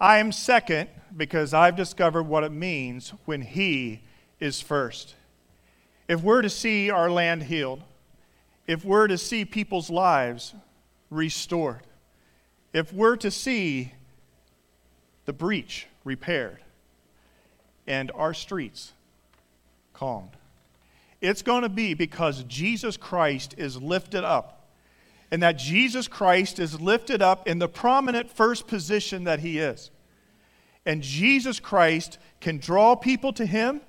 I am second because I've discovered what it means when He is first. If we're to see our land healed, if we're to see people's lives restored, if we're to see the breach repaired and our streets calmed, it's going to be because Jesus Christ is lifted up. And that Jesus Christ is lifted up in the prominent first position that he is. And Jesus Christ can draw people to him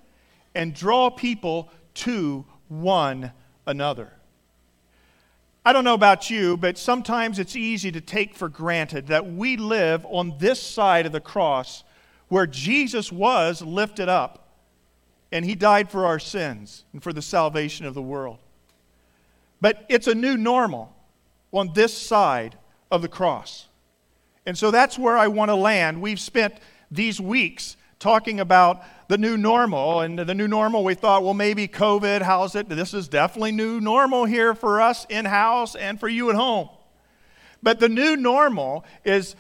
and draw people to one another. I don't know about you, but sometimes it's easy to take for granted that we live on this side of the cross where Jesus was lifted up and he died for our sins and for the salvation of the world. But it's a new normal on this side of the cross. And so that's where I want to land. We've spent these weeks talking about the new normal. And the new normal, we thought, well, maybe COVID, how's it? This is definitely new normal here for us in house and for you at home. But the new normal is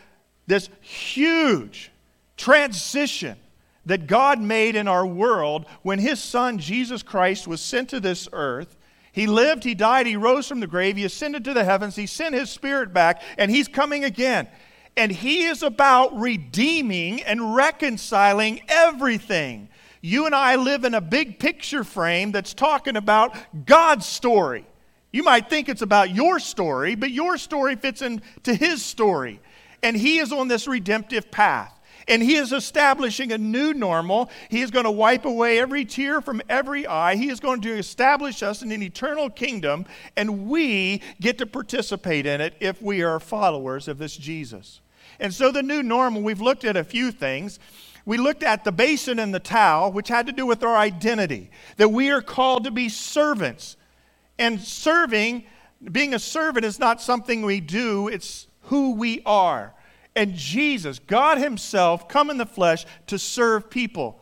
this huge transition that God made in our world when His Son, Jesus Christ, was sent to this earth. He lived, He died, He rose from the grave, He ascended to the heavens, He sent His Spirit back, and He's coming again. And He is about redeeming and reconciling everything. You and I live in a big picture frame that's talking about God's story. You might think it's about your story, but your story fits into His story. And He is on this redemptive path. And he is establishing a new normal. He is going to wipe away every tear from every eye. He is going to establish us in an eternal kingdom, and we get to participate in it if we are followers of this Jesus. And so, the new normal, we've looked at a few things. We looked at the basin and the towel, which had to do with our identity, that we are called to be servants. And serving, being a servant, is not something we do, it's who we are. And Jesus, God Himself, come in the flesh to serve people,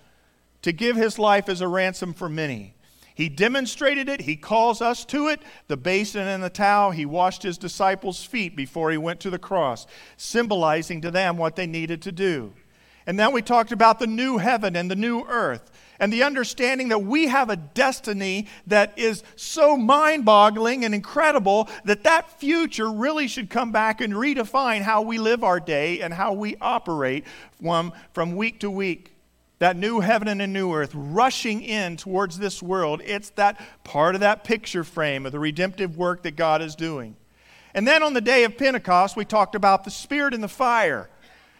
to give His life as a ransom for many. He demonstrated it. He calls us to it. The basin and the towel, he washed his disciples' feet before he went to the cross, symbolizing to them what they needed to do. And then we talked about the new heaven and the new earth and the understanding that we have a destiny that is so mind boggling and incredible that that future really should come back and redefine how we live our day and how we operate from, from week to week that new heaven and a new earth rushing in towards this world. It's that part of that picture frame of the redemptive work that God is doing. And then on the day of Pentecost, we talked about the Spirit and the fire.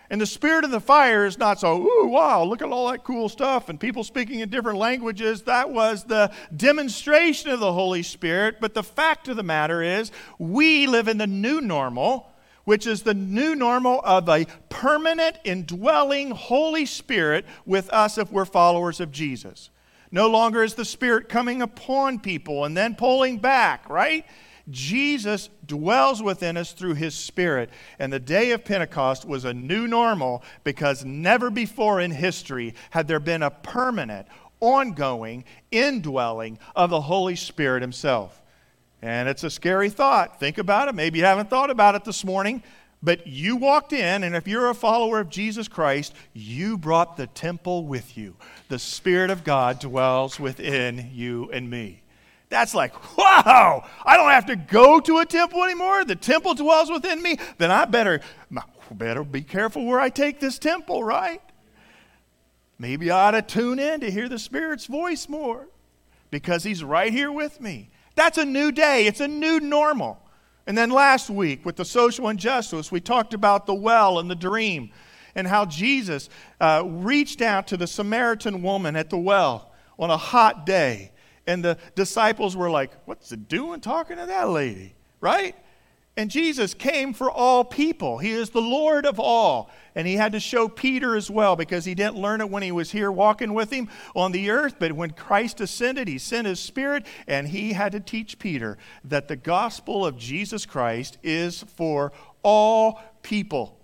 And the Spirit of the fire is not so, ooh, wow, look at all that cool stuff and people speaking in different languages. That was the demonstration of the Holy Spirit. But the fact of the matter is, we live in the new normal which is the new normal of a permanent, indwelling Holy Spirit with us if we're followers of Jesus. No longer is the Spirit coming upon people and then pulling back, right? Jesus dwells within us through his Spirit. And the day of Pentecost was a new normal because never before in history had there been a permanent, ongoing indwelling of the Holy Spirit himself. And it's a scary thought. Think about it. Maybe you haven't thought about it this morning, but you walked in, and if you're a follower of Jesus Christ, you brought the temple with you. The Spirit of God dwells within you and me. That's like, wow, I don't have to go to a temple anymore. The temple dwells within me. Then I better, better be careful where I take this temple, right? Maybe I ought to tune in to hear the Spirit's voice more because He's right here with me. That's a new day, it's a new normal. And then last week with the social injustice, we talked about the well and the dream and how Jesus uh, reached out to the Samaritan woman at the well on a hot day. And the disciples were like, What's it doing talking to that lady? Right? And Jesus came for all people. He is the Lord of all. And he had to show Peter as well because he didn't learn it when he was here walking with him on the earth. But when Christ ascended, he sent his spirit and he had to teach Peter that the gospel of Jesus Christ is for all people.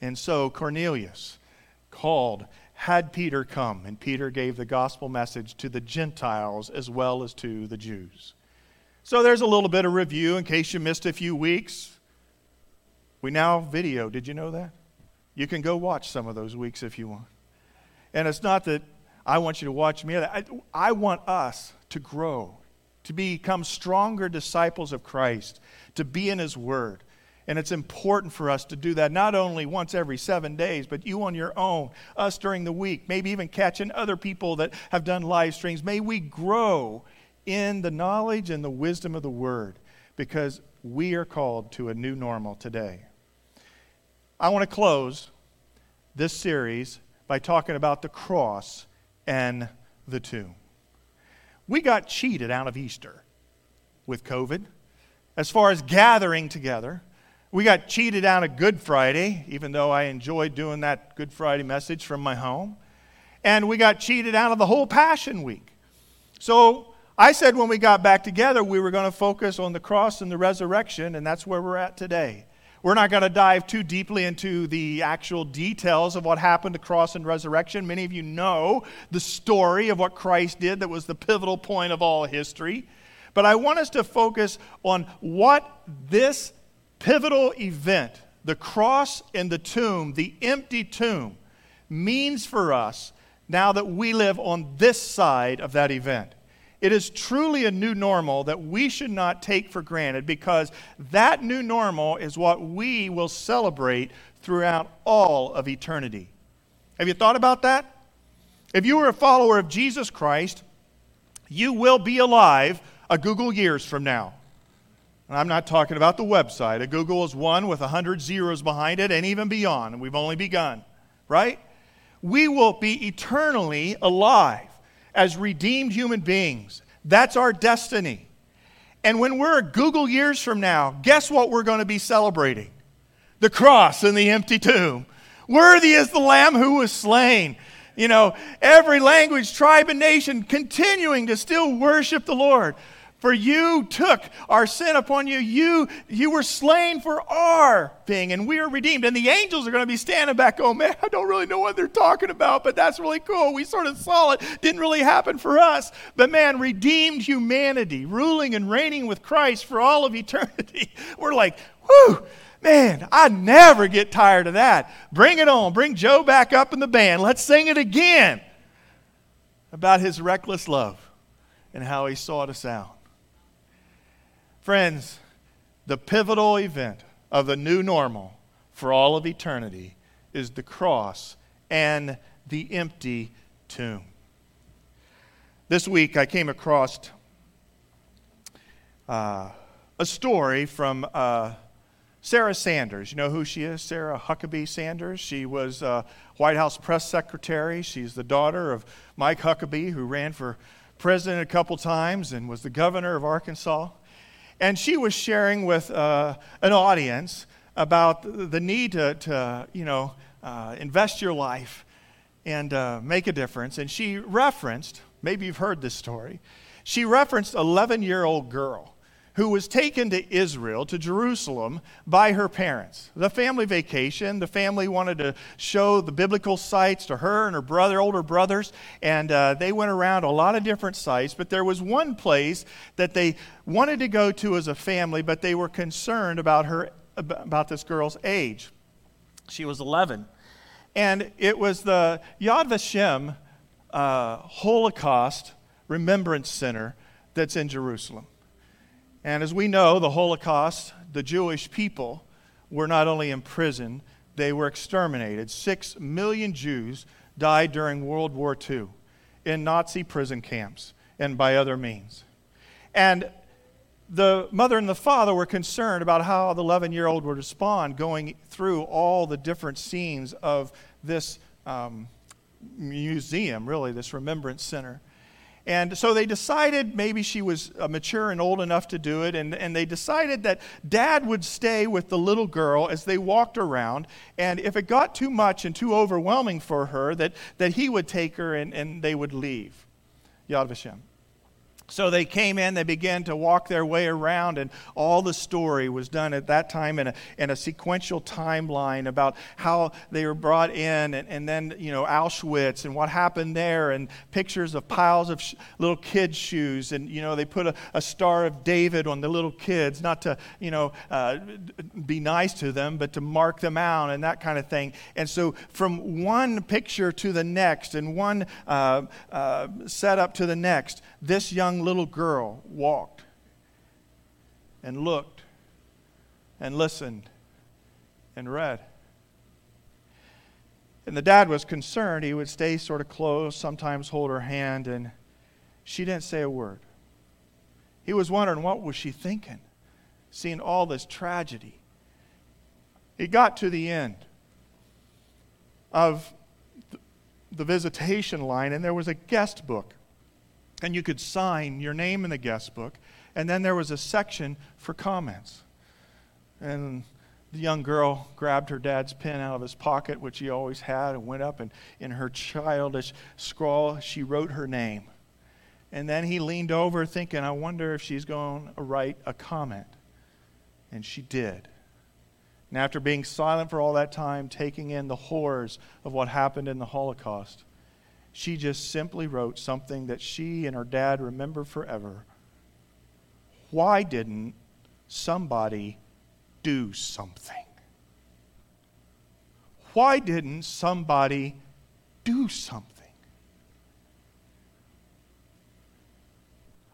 And so Cornelius called, had Peter come, and Peter gave the gospel message to the Gentiles as well as to the Jews. So there's a little bit of review in case you missed a few weeks. We now video. Did you know that? You can go watch some of those weeks if you want. And it's not that I want you to watch me. I, I want us to grow, to become stronger disciples of Christ, to be in His Word. And it's important for us to do that not only once every seven days, but you on your own, us during the week, maybe even catching other people that have done live streams. May we grow in the knowledge and the wisdom of the Word because we are called to a new normal today. I want to close this series by talking about the cross and the tomb. We got cheated out of Easter with COVID as far as gathering together. We got cheated out of Good Friday, even though I enjoyed doing that Good Friday message from my home. And we got cheated out of the whole Passion Week. So I said when we got back together, we were going to focus on the cross and the resurrection, and that's where we're at today. We're not going to dive too deeply into the actual details of what happened to cross and resurrection. Many of you know the story of what Christ did that was the pivotal point of all history. But I want us to focus on what this pivotal event, the cross and the tomb, the empty tomb, means for us now that we live on this side of that event. It is truly a new normal that we should not take for granted because that new normal is what we will celebrate throughout all of eternity. Have you thought about that? If you are a follower of Jesus Christ, you will be alive a googol years from now. I'm not talking about the website. A googol is one with 100 zeros behind it and even beyond, and we've only begun, right? We will be eternally alive as redeemed human beings. That's our destiny. And when we're a googol years from now, guess what we're going to be celebrating? The cross and the empty tomb. Worthy is the Lamb who was slain. You know, every language, tribe, and nation continuing to still worship the Lord. For you took our sin upon you. You, you were slain for our thing, and we are redeemed. And the angels are going to be standing back, oh man, I don't really know what they're talking about, but that's really cool. We sort of saw it. Didn't really happen for us. But man, redeemed humanity, ruling and reigning with Christ for all of eternity. We're like, whew, man, I never get tired of that. Bring it on. Bring Joe back up in the band. Let's sing it again about his reckless love and how he sought us out. Friends, the pivotal event of the new normal for all of eternity is the cross and the empty tomb. This week I came across uh, a story from uh, Sarah Sanders. You know who she is? Sarah Huckabee Sanders. She was uh, White House press secretary. She's the daughter of Mike Huckabee, who ran for president a couple times and was the governor of Arkansas. And she was sharing with uh, an audience about the need to, to you know, uh, invest your life and uh, make a difference. And she referenced, maybe you've heard this story, she referenced 11 year old girl who was taken to Israel, to Jerusalem, by her parents. The family vacation, the family wanted to show the biblical sites to her and her brother, older brothers, and uh, they went around a lot of different sites. But there was one place that they wanted to go to as a family, but they were concerned about her, about this girl's age. She was 11. And it was the Yad Vashem uh, Holocaust Remembrance Center that's in Jerusalem. And as we know, the Holocaust, the Jewish people were not only imprisoned, they were exterminated. Six million Jews died during World War II in Nazi prison camps and by other means. And the mother and the father were concerned about how the 11 year old would respond going through all the different scenes of this um, museum, really, this remembrance center. And so they decided maybe she was uh, mature and old enough to do it, and, and they decided that dad would stay with the little girl as they walked around. And if it got too much and too overwhelming for her, that, that he would take her and, and they would leave. Yad Vashem. So they came in, they began to walk their way around, and all the story was done at that time in a, in a sequential timeline about how they were brought in, and, and then, you know, Auschwitz and what happened there, and pictures of piles of sh- little kids' shoes. And, you know, they put a, a, Star of David on the little kids, not to, you know, uh, be nice to them, but to mark them out and that kind of thing. And so from one picture to the next, and one uh, uh, setup to the next, this young little girl walked and looked and listened and read. And the dad was concerned. He would stay sort of close, sometimes hold her hand, and she didn't say a word. He was wondering what was she thinking, seeing all this tragedy. He got to the end of the visitation line, and there was a guest book and you could sign your name in the guest book. And then there was a section for comments. And the young girl grabbed her dad's pen out of his pocket, which he always had, and went up and in her childish scrawl, she wrote her name. And then he leaned over, thinking, I wonder if she's going to write a comment. And she did. And after being silent for all that time, taking in the horrors of what happened in the Holocaust, she just simply wrote something that she and her dad remember forever. Why didn't somebody do something? Why didn't somebody do something?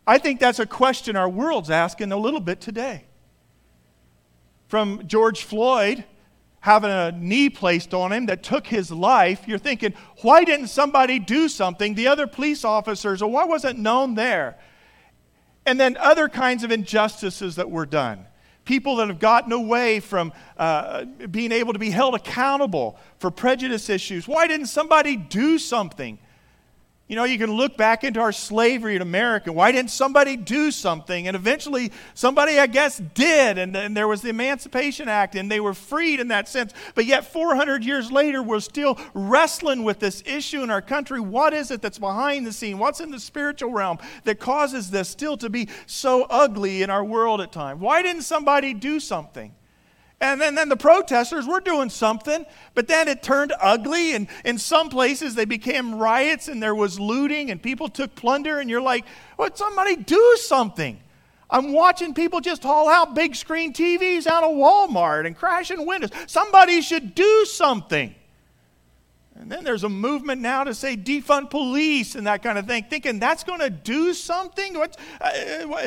I think that's a question our world's asking a little bit today. From George Floyd having a knee placed on him that took his life, you're thinking, why didn't somebody do something? The other police officers, or why wasn't known there? And then other kinds of injustices that were done. People that have gotten away from uh, being able to be held accountable for prejudice issues. Why didn't somebody do something? You know, you can look back into our slavery in America. Why didn't somebody do something? And eventually, somebody, I guess, did. And, and there was the Emancipation Act, and they were freed in that sense. But yet, 400 years later, we're still wrestling with this issue in our country. What is it that's behind the scene? What's in the spiritual realm that causes this still to be so ugly in our world at times? Why didn't somebody do something? And then, then the protesters were doing something, but then it turned ugly. And in some places, they became riots and there was looting and people took plunder. And you're like, well, somebody do something. I'm watching people just haul out big screen TVs out of Walmart and crashing windows. Somebody should do something. And then there's a movement now to say defund police and that kind of thing, thinking that's going to do something. What's, uh,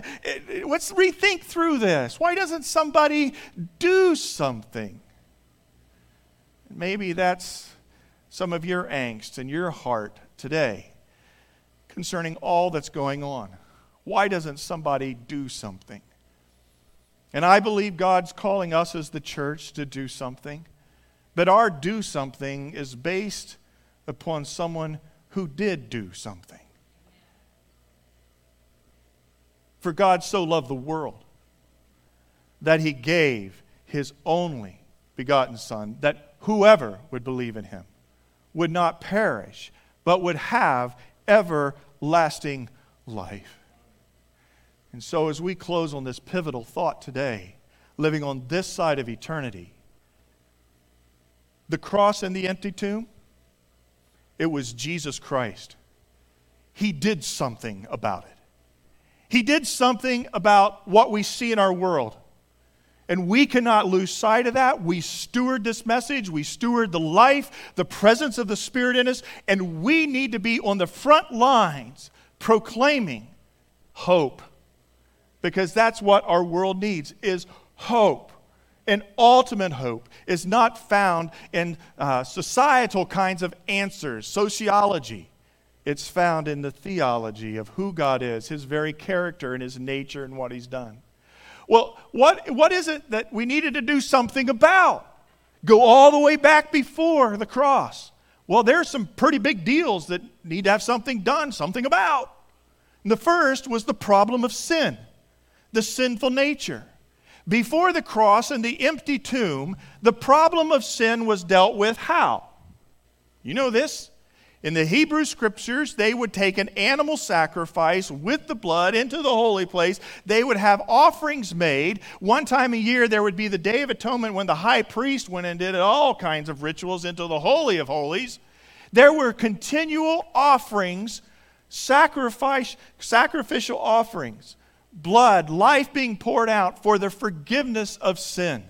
let's rethink through this. Why doesn't somebody do something? Maybe that's some of your angst and your heart today concerning all that's going on. Why doesn't somebody do something? And I believe God's calling us as the church to do something. But our do something is based upon someone who did do something. For God so loved the world that he gave his only begotten Son, that whoever would believe in him would not perish, but would have everlasting life. And so, as we close on this pivotal thought today, living on this side of eternity, the cross and the empty tomb, it was Jesus Christ. He did something about it. He did something about what we see in our world. And we cannot lose sight of that. We steward this message. We steward the life, the presence of the Spirit in us. And we need to be on the front lines proclaiming hope. Because that's what our world needs is hope and ultimate hope is not found in uh, societal kinds of answers, sociology. It's found in the theology of who God is, his very character and his nature and what he's done. Well, what, what is it that we needed to do something about? Go all the way back before the cross. Well, there's some pretty big deals that need to have something done, something about. And the first was the problem of sin, the sinful nature. Before the cross and the empty tomb, the problem of sin was dealt with how? You know this? In the Hebrew scriptures, they would take an animal sacrifice with the blood into the holy place. They would have offerings made. One time a year, there would be the Day of Atonement when the high priest went and did all kinds of rituals into the Holy of Holies. There were continual offerings, sacrifice, sacrificial offerings, blood, life being poured out for the forgiveness of sin.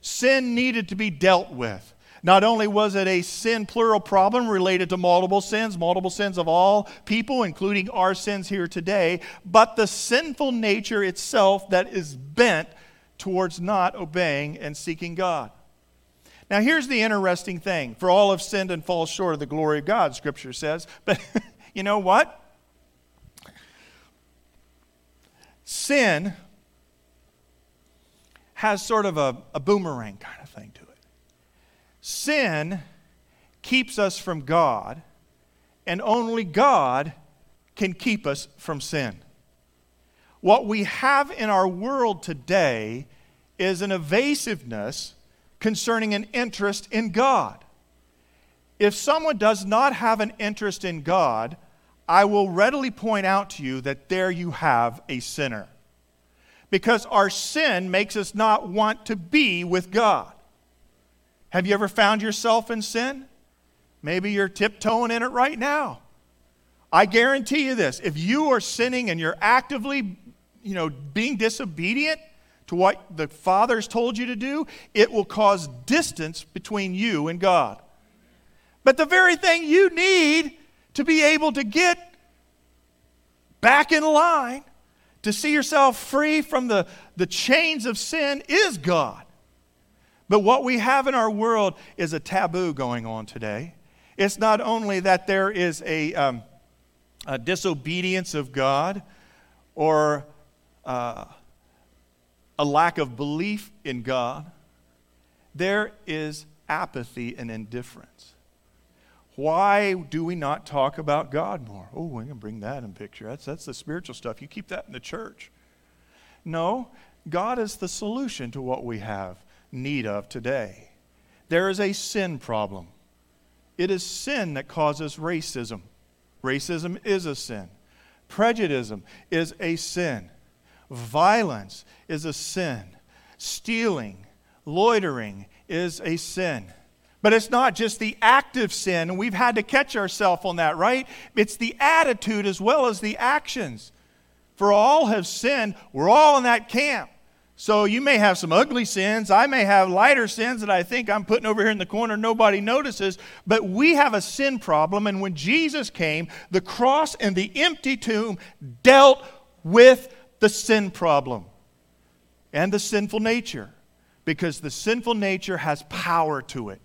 Sin needed to be dealt with. Not only was it a sin plural problem related to multiple sins, multiple sins of all people, including our sins here today, but the sinful nature itself that is bent towards not obeying and seeking God. Now, here's the interesting thing for all have sinned and fall short of the glory of God, Scripture says. But you know what? Sin has sort of a, a boomerang kind of thing to it. Sin keeps us from God, and only God can keep us from sin. What we have in our world today is an evasiveness concerning an interest in God. If someone does not have an interest in God, I will readily point out to you that there you have a sinner. Because our sin makes us not want to be with God. Have you ever found yourself in sin? Maybe you're tiptoeing in it right now. I guarantee you this if you are sinning and you're actively, you know, being disobedient to what the Father's told you to do, it will cause distance between you and God. But the very thing you need to be able to get back in line, to see yourself free from the, the chains of sin, is God. But what we have in our world is a taboo going on today. It's not only that there is a, um, a disobedience of God or uh, a lack of belief in God, there is apathy and indifference. Why do we not talk about God more? Oh, we can bring that in picture. That's, that's the spiritual stuff. You keep that in the church. No, God is the solution to what we have need of today. There is a sin problem. It is sin that causes racism. Racism is a sin. Prejudice is a sin. Violence is a sin. Stealing, loitering is a sin. But it's not just the active sin, we've had to catch ourselves on that, right? It's the attitude as well as the actions. For all have sinned, we're all in that camp. So you may have some ugly sins. I may have lighter sins that I think I'm putting over here in the corner, nobody notices. But we have a sin problem. And when Jesus came, the cross and the empty tomb dealt with the sin problem and the sinful nature because the sinful nature has power to it.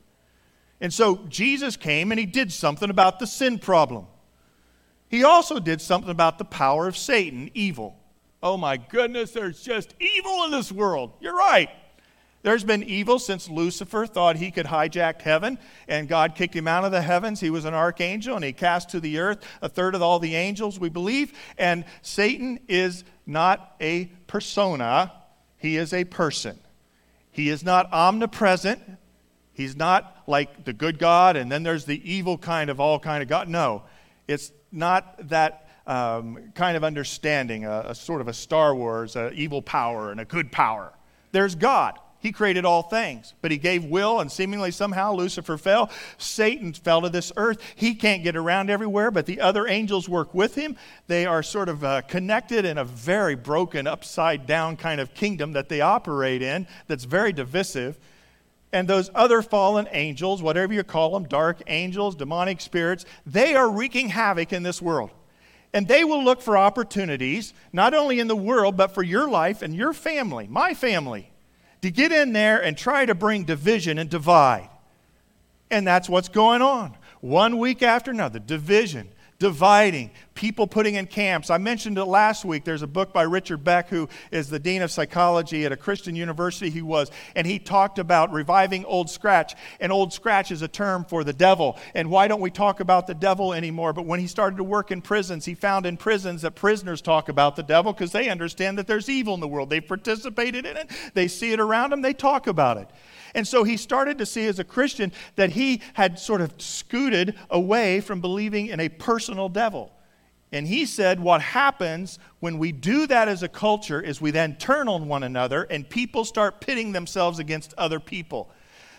And so Jesus came and he did something about the sin problem. He also did something about the power of Satan, evil. Oh my goodness, there's just evil in this world. You're right. There's been evil since Lucifer thought he could hijack heaven, and God kicked him out of the heavens. He was an archangel, and he cast to the earth a third of all the angels, we believe. And Satan is not a persona, he is a person. He is not omnipresent. He's not like the good God, and then there's the evil kind of all kind of God. No, it's not that um, kind of understanding, a, a, sort of a Star Wars, a evil power and a good power. There's God. He created all things, but he gave will, and seemingly somehow Lucifer fell. Satan fell to this earth. He can't get around everywhere, but the other angels work with him. They are sort of uh, connected in a very broken, upside down kind of kingdom that they operate in that's very divisive. And those other fallen angels, whatever you call them, dark angels, demonic spirits, they are wreaking havoc in this world. And they will look for opportunities, not only in the world, but for your life and your family, my family, to get in there and try to bring division and divide. And that's what's going on. One week after another, division, dividing, people putting in camps. I mentioned it last week. There's a book by Richard Beck, who is the dean of psychology at a Christian university he was, and he talked about reviving Old Scratch. And Old Scratch is a term for the devil. And why don't we talk about the devil anymore? But when he started to work in prisons, he found in prisons that prisoners talk about the devil because they understand that there's evil in the world. They've participated in it, they see it around them, they talk about it. And so he started to see as a Christian that he had sort of scooted away from believing in a personal devil. And he said, What happens when we do that as a culture is we then turn on one another and people start pitting themselves against other people.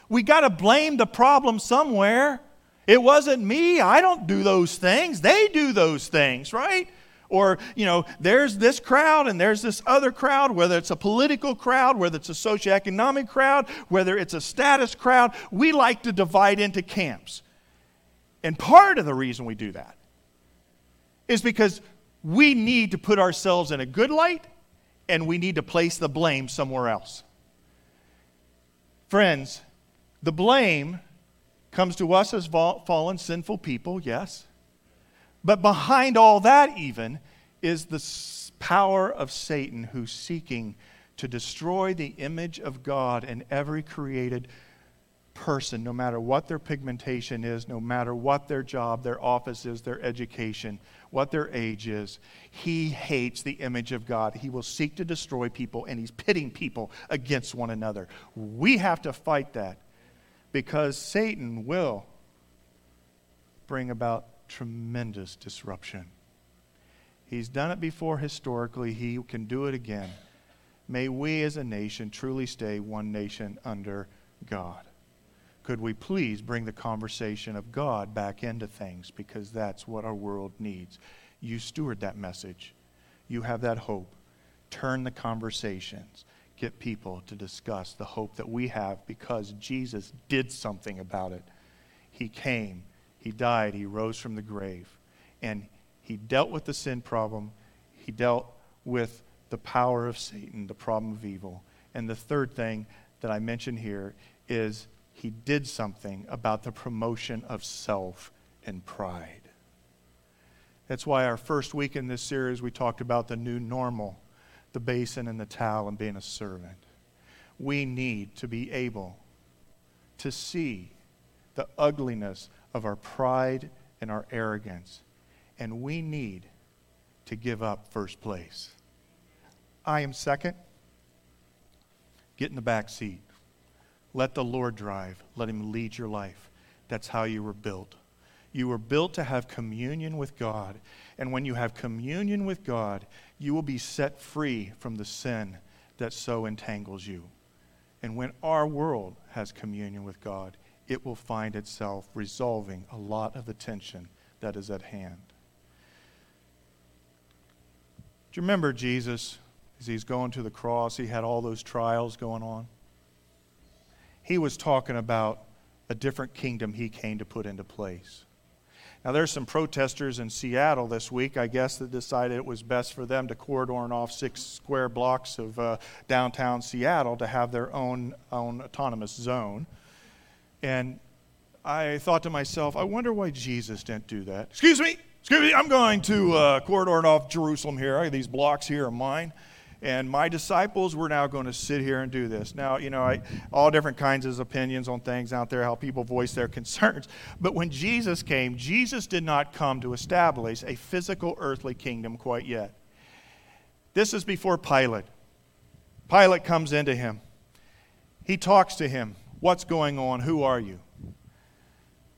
We got to blame the problem somewhere. It wasn't me. I don't do those things. They do those things, right? Or, you know, there's this crowd and there's this other crowd, whether it's a political crowd, whether it's a socioeconomic crowd, whether it's a status crowd. We like to divide into camps. And part of the reason we do that is because we need to put ourselves in a good light and we need to place the blame somewhere else. Friends, the blame comes to us as fallen, sinful people, yes. But behind all that, even, is the power of Satan who's seeking to destroy the image of God in every created person, no matter what their pigmentation is, no matter what their job, their office is, their education, what their age is. He hates the image of God. He will seek to destroy people, and he's pitting people against one another. We have to fight that because Satan will bring about tremendous disruption. He's done it before historically, he can do it again. May we as a nation truly stay one nation under God. Could we please bring the conversation of God back into things because that's what our world needs? You steward that message. You have that hope. Turn the conversations. Get people to discuss the hope that we have because Jesus did something about it. He came he died, he rose from the grave, and he dealt with the sin problem. He dealt with the power of Satan, the problem of evil. And the third thing that I mention here is he did something about the promotion of self and pride. That's why our first week in this series we talked about the new normal, the basin and the towel, and being a servant. We need to be able to see the ugliness of our pride and our arrogance. And we need to give up first place. I am second. Get in the back seat. Let the Lord drive. Let Him lead your life. That's how you were built. You were built to have communion with God. And when you have communion with God, you will be set free from the sin that so entangles you. And when our world has communion with God, it will find itself resolving a lot of the tension that is at hand. Do you remember Jesus as he's going to the cross? He had all those trials going on. He was talking about a different kingdom he came to put into place. Now, there's some protesters in Seattle this week, I guess, that decided it was best for them to cordon off six square blocks of uh, downtown Seattle to have their own, own autonomous zone. And I thought to myself, I wonder why Jesus didn't do that. Excuse me, excuse me, I'm going to uh, corridor off Jerusalem here. These blocks here are mine. And my disciples were now going to sit here and do this. Now, you know, I, all different kinds of opinions on things out there, how people voice their concerns. But when Jesus came, Jesus did not come to establish a physical earthly kingdom quite yet. This is before Pilate. Pilate comes into him. He talks to him. What's going on? Who are you?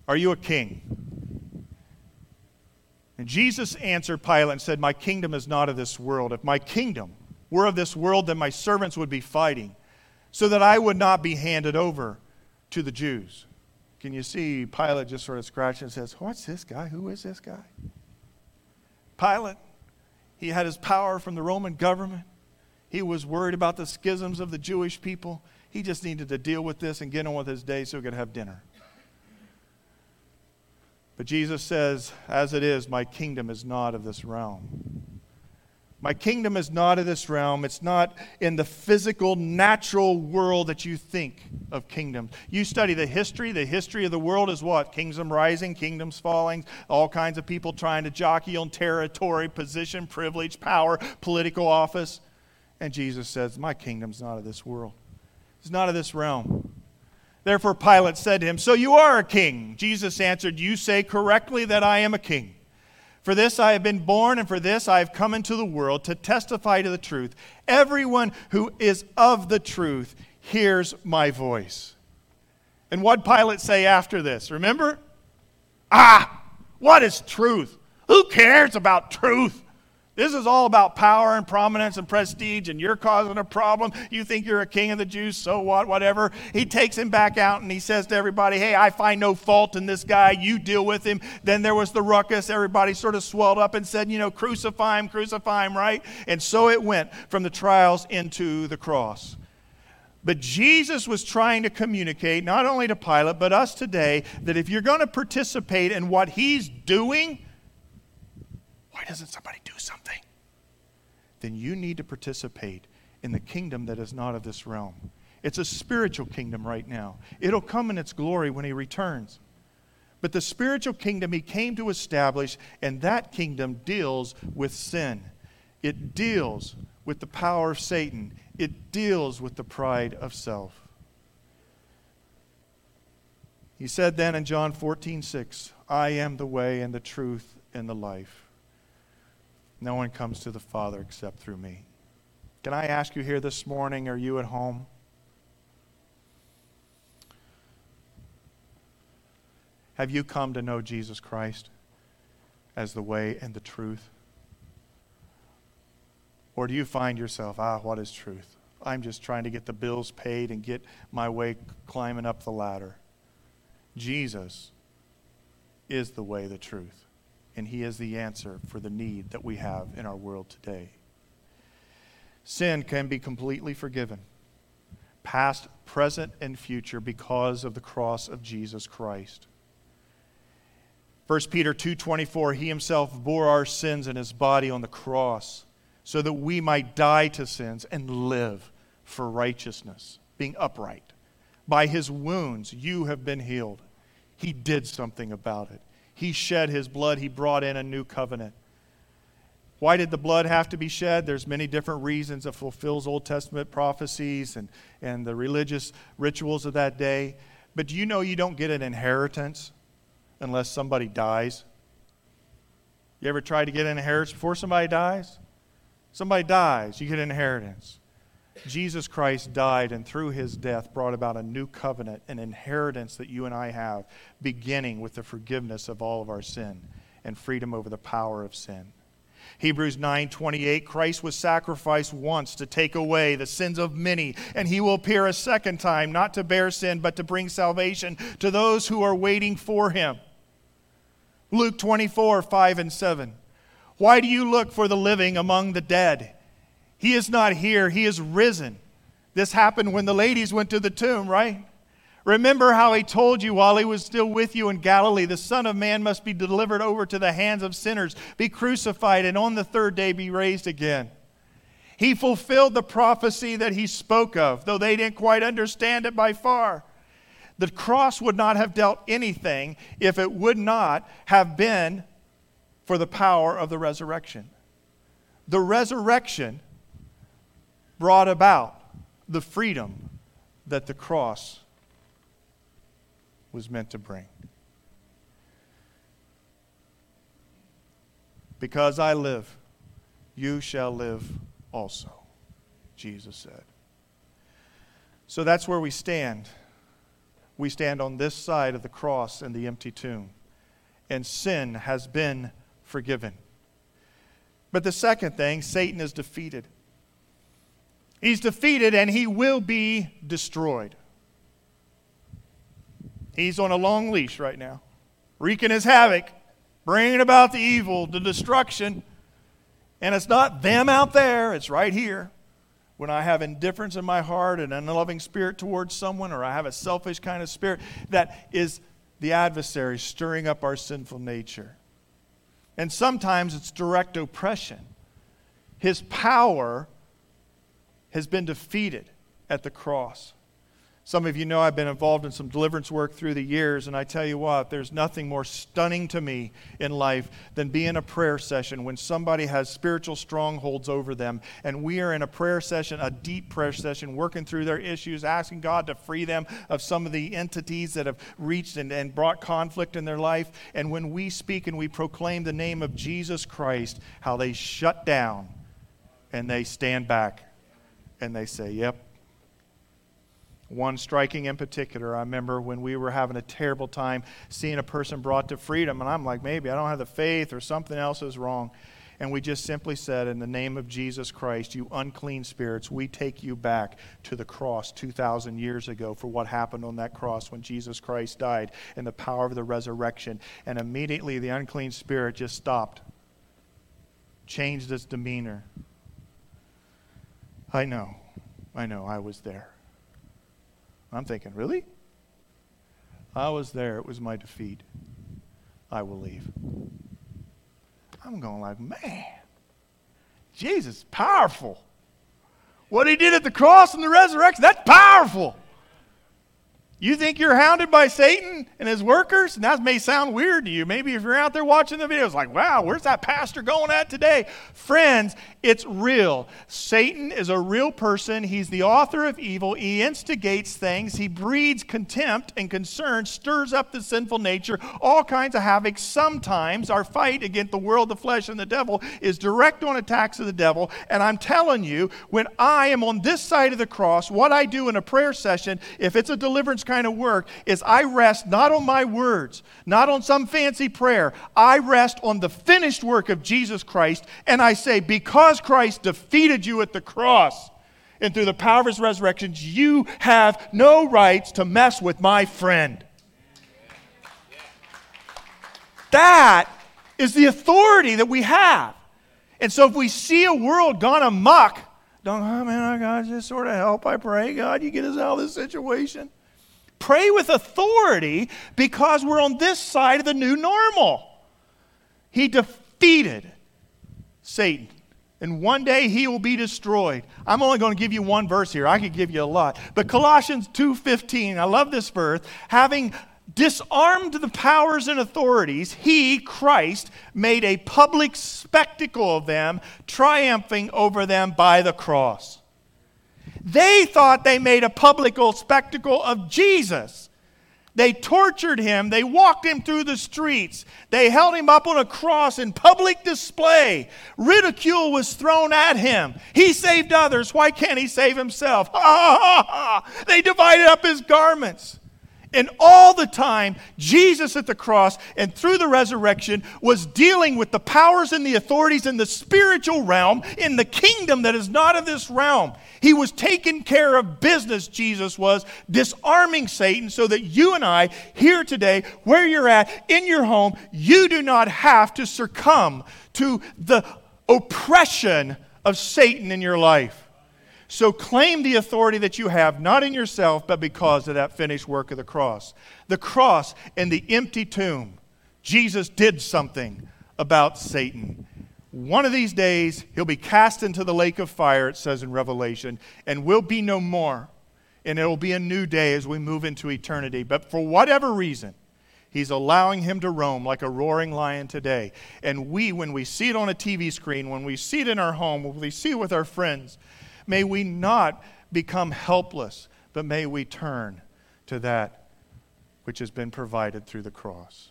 Are you a king? And Jesus answered Pilate and said, My kingdom is not of this world. If my kingdom were of this world, then my servants would be fighting, so that I would not be handed over to the Jews. Can you see Pilate just sort of scratching and says, What's this guy? Who is this guy? Pilate, he had his power from the Roman government. He was worried about the schisms of the Jewish people. He just needed to deal with this and get on with his day so he could have dinner. But Jesus says, As it is, my kingdom is not of this realm. My kingdom is not of this realm. It's not in the physical, natural world that you think of kingdoms. You study the history. The history of the world is what? Kingdoms rising, kingdoms falling, all kinds of people trying to jockey on territory, position, privilege, power, political office. And Jesus says, My kingdom's not of this world. It's not of this realm. Therefore, Pilate said to him, So you are a king. Jesus answered, You say correctly that I am a king. For this I have been born, and for this I have come into the world to testify to the truth. Everyone who is of the truth hears my voice. And what Pilate say after this? Remember? Ah, what is truth? Who cares about truth? This is all about power and prominence and prestige, and you're causing a problem. You think you're a king of the Jews, so what, whatever. He takes him back out and he says to everybody, Hey, I find no fault in this guy. You deal with him. Then there was the ruckus. Everybody sort of swelled up and said, You know, crucify him, crucify him, right? And so it went from the trials into the cross. But Jesus was trying to communicate, not only to Pilate, but us today, that if you're going to participate in what he's doing, why doesn't somebody do something? Then you need to participate in the kingdom that is not of this realm. It's a spiritual kingdom right now. It'll come in its glory when he returns. But the spiritual kingdom he came to establish, and that kingdom deals with sin. It deals with the power of Satan. It deals with the pride of self. He said then in John 14, 6, I am the way and the truth and the life. No one comes to the Father except through me. Can I ask you here this morning, are you at home? Have you come to know Jesus Christ as the way and the truth? Or do you find yourself, ah, what is truth? I'm just trying to get the bills paid and get my way climbing up the ladder. Jesus is the way, the truth and He is the answer for the need that we have in our world today. Sin can be completely forgiven, past, present, and future, because of the cross of Jesus Christ. 1 Peter 2:24 He himself bore our sins in his body on the cross so that we might die to sins and live for righteousness being upright by his wounds you have been healed he did something about it he shed his blood, he brought in a new covenant. Why did the blood have to be shed? There's many different reasons. It fulfills Old Testament prophecies and, and the religious rituals of that day. But do you know you don't get an inheritance unless somebody dies? You ever try to get an inheritance before somebody dies? Somebody dies, you get an inheritance. Jesus Christ died and through his death brought about a new covenant, an inheritance that you and I have, beginning with the forgiveness of all of our sin and freedom over the power of sin. Hebrews 9:28 Christ was sacrificed once to take away the sins of many and he will appear a second time not to bear sin but to bring salvation to those who are waiting for him. Luke 24 5 and 7 Why do you look for the living among the dead? He is not here, He is risen. This happened when the ladies went to the tomb, right? Remember how he told you while he was still with you in Galilee, the Son of Man must be delivered over to the hands of sinners, be crucified, and on the third day be raised again. He fulfilled the prophecy that he spoke of, though they didn't quite understand it by far. The cross would not have dealt anything if it would not have been for the power of the resurrection. The resurrection brought about the freedom that the cross was meant to bring. Because I live, you shall live also, Jesus said. So that's where we stand. We stand on this side of the cross and the empty tomb, and sin has been forgiven. But the second thing, Satan is defeated. He's defeated and he will be destroyed. He's on a long leash right now, wreaking his havoc, bringing about the evil, the destruction. And it's not them out there, it's right here. When I have indifference in my heart and an unloving spirit towards someone, or I have a selfish kind of spirit, that is the adversary stirring up our sinful nature. And sometimes it's direct oppression. His power has been defeated at the cross. Some of you know I've been involved in some deliverance work through the years, and I tell you what, there's nothing more stunning to me in life than being in a prayer session when somebody has spiritual strongholds over them, and we are in a prayer session, a deep prayer session, working through their issues, asking God to free them of some of the entities that have reached and, and brought conflict in their life. And when we speak and we proclaim the name of Jesus Christ, how they shut down and they stand back and they say, Yep, one striking in particular, I remember when we were having a terrible time seeing a person brought to freedom, and I'm like, maybe I don't have the faith or something else is wrong. And we just simply said, in the name of Jesus Christ, you unclean spirits, we take you back to the cross 2,000 years ago for what happened on that cross when Jesus Christ died and the power of the resurrection. And immediately the unclean spirit just stopped, changed its demeanor. I know, I know, I was there. I'm thinking, really? I was there. It was my defeat. I will leave. I'm going like, man, Jesus, powerful. What he did at the cross and the resurrection, that's powerful. You think you're hounded by Satan and his workers? And that may sound weird to you. Maybe if you're out there watching the videos, like, wow, where's that pastor going at today? Friends, it's real. Satan is a real person. He's the author of evil. He instigates things. He breeds contempt and concern, stirs up the sinful nature, all kinds of havoc. Sometimes our fight against the world, the flesh, and the devil is direct on attacks of the devil. And I'm telling you, when I am on this side of the cross, what I do in a prayer session, if it's a deliverance kind of work is I rest not on my words, not on some fancy prayer. I rest on the finished work of Jesus Christ, and I say, because Christ defeated you at the cross, and through the power of his resurrection, you have no rights to mess with my friend. That is the authority that we have. And so if we see a world gone amok, don't, oh man, I got just sort of help. I pray, God, you get us out of this situation. Pray with authority because we're on this side of the new normal. He defeated Satan. And one day he will be destroyed. I'm only going to give you one verse here. I could give you a lot. But Colossians 2:15, I love this verse, having disarmed the powers and authorities, he, Christ, made a public spectacle of them, triumphing over them by the cross. They thought they made a public spectacle of Jesus. They tortured him. They walked him through the streets. They held him up on a cross in public display. Ridicule was thrown at him. He saved others. Why can't he save himself? Ha, ha, ha, they divided up his garments. And all the time, Jesus at the cross and through the resurrection was dealing with the powers and the authorities in the spiritual realm, in the kingdom that is not of this realm. He was taking care of business, Jesus was, disarming Satan so that you and I, here today, where you're at, in your home, you do not have to succumb to the oppression of Satan in your life. So claim the authority that you have, not in yourself, but because of that finished work of the cross. The cross and the empty tomb. Jesus did something about Satan. One of these days, he'll be cast into the lake of fire, it says in Revelation, and will be no more. And it will be a new day as we move into eternity. But for whatever reason, He's allowing him to roam like a roaring lion today. And we, when we see it on a TV screen, when we see it in our home, when we see it with our friends, May we not become helpless, but may we turn to that which has been provided through the cross.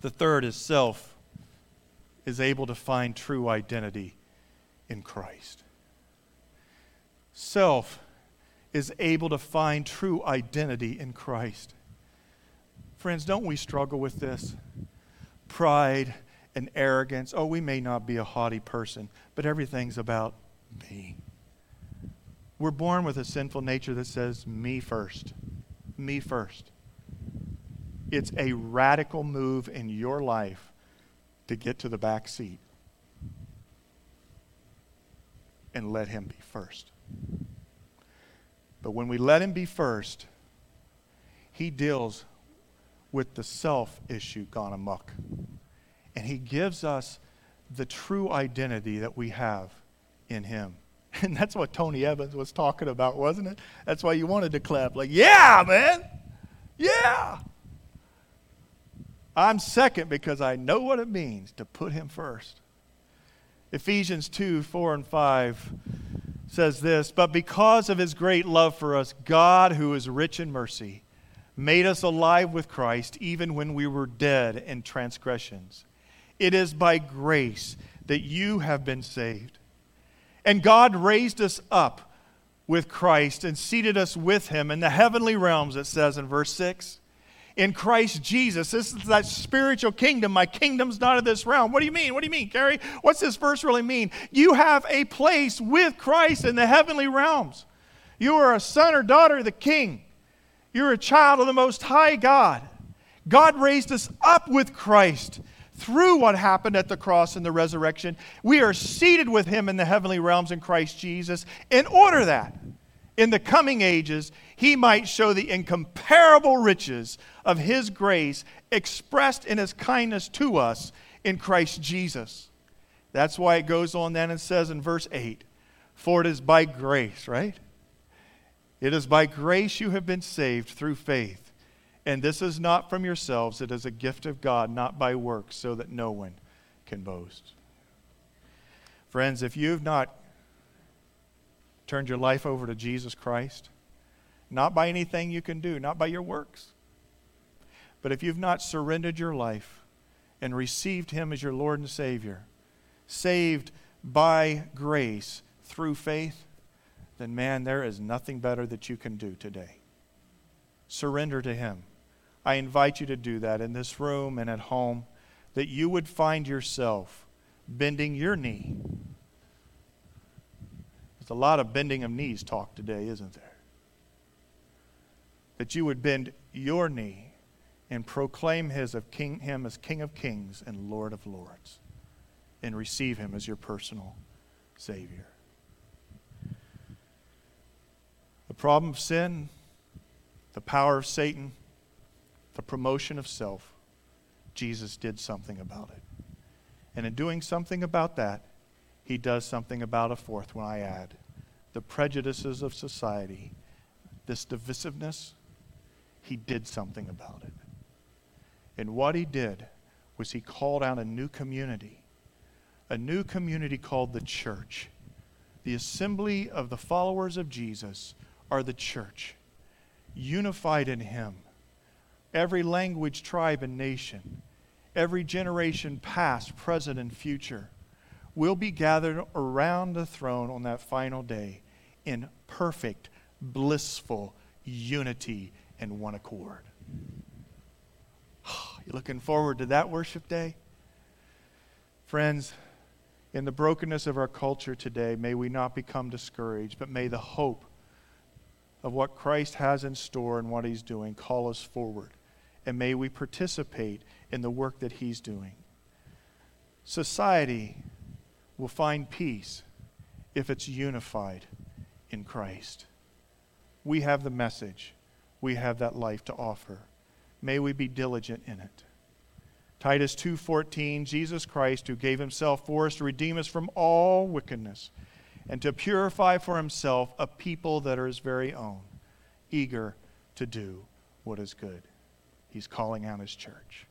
The third is self is able to find true identity in Christ. Self is able to find true identity in Christ. Friends, don't we struggle with this? Pride and arrogance. Oh, we may not be a haughty person, but everything's about me. We're born with a sinful nature that says, me first. Me first. It's a radical move in your life to get to the back seat and let Him be first. But when we let Him be first, He deals with the self issue gone amok. And He gives us the true identity that we have in Him. And that's what Tony Evans was talking about, wasn't it? That's why you wanted to clap. Like, yeah, man. Yeah. I'm second because I know what it means to put Him first. Ephesians 2 4 and 5 says this But because of His great love for us, God, who is rich in mercy, made us alive with Christ even when we were dead in transgressions. It is by grace that you have been saved. And God raised us up with Christ and seated us with him in the heavenly realms, it says in verse 6. In Christ Jesus. This is that spiritual kingdom. My kingdom's not of this realm. What do you mean? What do you mean, Gary? What's this verse really mean? You have a place with Christ in the heavenly realms. You are a son or daughter of the king. You're a child of the Most High God. God raised us up with Christ through what happened at the cross and the resurrection. We are seated with Him in the heavenly realms in Christ Jesus in order that in the coming ages He might show the incomparable riches of His grace expressed in His kindness to us in Christ Jesus. That's why it goes on then and says in verse 8, For it is by grace, right? It is by grace you have been saved through faith. And this is not from yourselves, it is a gift of God, not by works, so that no one can boast. Friends, if you've not turned your life over to Jesus Christ, not by anything you can do, not by your works, but if you've not surrendered your life and received Him as your Lord and Savior, saved by grace through faith, then man, there is nothing better that you can do today. Surrender to Him. I invite you to do that in this room and at home, that you would find yourself bending your knee. There's a lot of bending of knees talk today, isn't there? That you would bend your knee and proclaim his of king, him as King of Kings and Lord of Lords and receive him as your personal Savior. The problem of sin, the power of Satan, the promotion of self, Jesus did something about it. And in doing something about that, he does something about a fourth when I add the prejudices of society, this divisiveness, he did something about it. And what he did was he called out a new community, a new community called the church, the assembly of the followers of Jesus are the church, unified in Him. Every language, tribe, and nation, every generation, past, present, and future, will be gathered around the throne on that final day in perfect, blissful unity and one accord. You looking forward to that worship day? Friends, in the brokenness of our culture today, may we not become discouraged, but may the hope of what Christ has in store and what he's doing call us forward. And may we participate in the work that he's doing. Society will find peace if it's unified in Christ. We have the message. We have that life to offer. May we be diligent in it. Titus 2:14 Jesus Christ who gave himself for us to redeem us from all wickedness and to purify for himself a people that are his very own, eager to do what is good. He's calling out his church.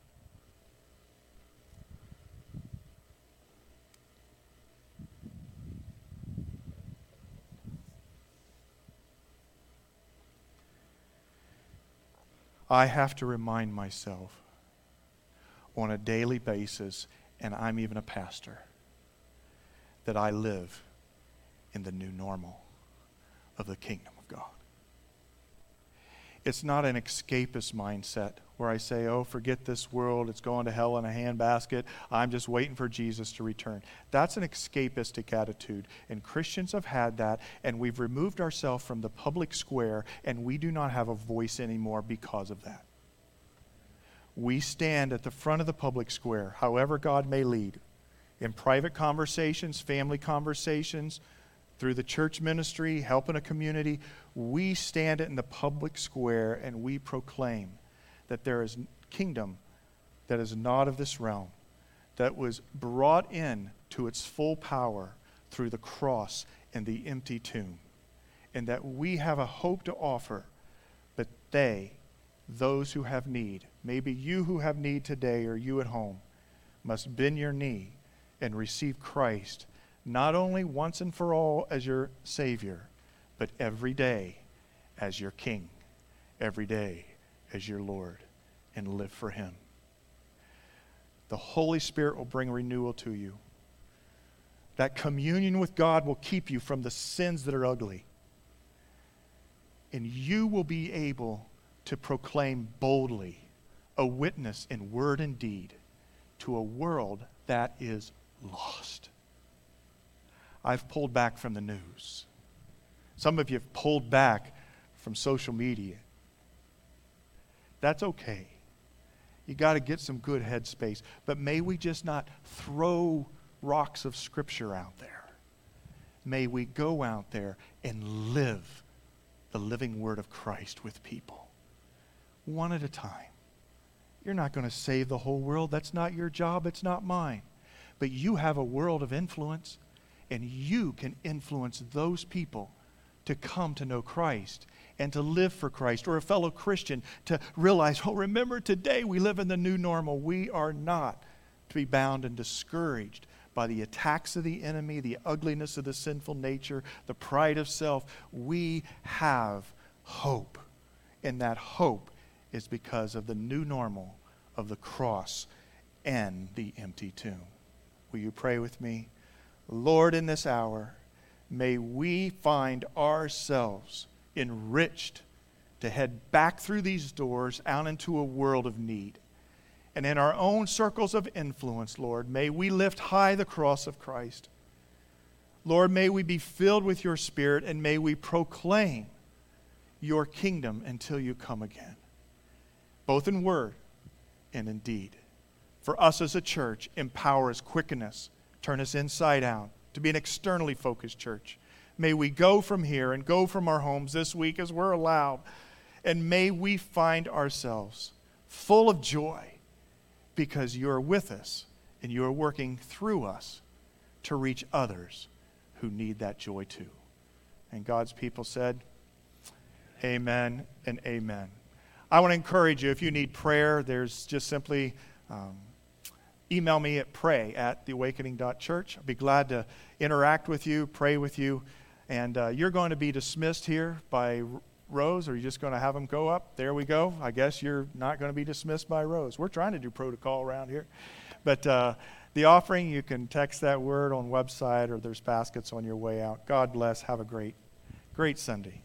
I have to remind myself on a daily basis, and I'm even a pastor, that I live in the new normal of the kingdom of God. It's not an escapist mindset where I say, oh, forget this world, it's going to hell in a handbasket, I'm just waiting for Jesus to return. That's an escapistic attitude. And Christians have had that, and we've removed ourselves from the public square, and we do not have a voice anymore because of that. We stand at the front of the public square, however God may lead, in private conversations, family conversations, through the church ministry, helping a community, we stand in the public square and we proclaim that there is a kingdom that is not of this realm, that was brought in to its full power through the cross and the empty tomb. And that we have a hope to offer, but they, those who have need, maybe you who have need today or you at home, must bend your knee and receive Christ not only once and for all as your Savior, but every day as your King, every day as your Lord, and live for Him. The Holy Spirit will bring renewal to you. That communion with God will keep you from the sins that are ugly. And you will be able to proclaim boldly a witness in word and deed to a world that is lost. I've pulled back from the news. Some of you have pulled back from social media. That's okay. You got to get some good headspace. But may we just not throw rocks of Scripture out there. May we go out there and live the living Word of Christ with people, one at a time. You're not going to save the whole world. That's not your job. It's not mine. But you have a world of influence, and you can influence those people to come to know Christ and to live for Christ, or a fellow Christian to realize, oh, remember today we live in the new normal. We are not to be bound and discouraged by the attacks of the enemy, the ugliness of the sinful nature, the pride of self. We have hope. And that hope is because of the new normal of the cross and the empty tomb. Will you pray with me? Lord, in this hour, may we find ourselves enriched to head back through these doors out into a world of need. And in our own circles of influence, Lord, may we lift high the cross of Christ. Lord, may we be filled with your Spirit and may we proclaim your kingdom until you come again, both in word and in deed. For us as a church, empower us, quicken us, turn us inside out to be an externally focused church. May we go from here and go from our homes this week as we're allowed, and may we find ourselves full of joy because you're with us and you're working through us to reach others who need that joy too. And God's people said, Amen and amen. I want to encourage you if you need prayer, there's just simply um, email me at pray at theawakening.church. I'll be glad to interact with you, pray with you. And uh, you're going to be dismissed here by Rose, or are you just going to have them go up? There we go. I guess you're not going to be dismissed by Rose. We're trying to do protocol around here. But uh, the offering, you can text that word on website, or there's baskets on your way out. God bless. Have a great, great Sunday.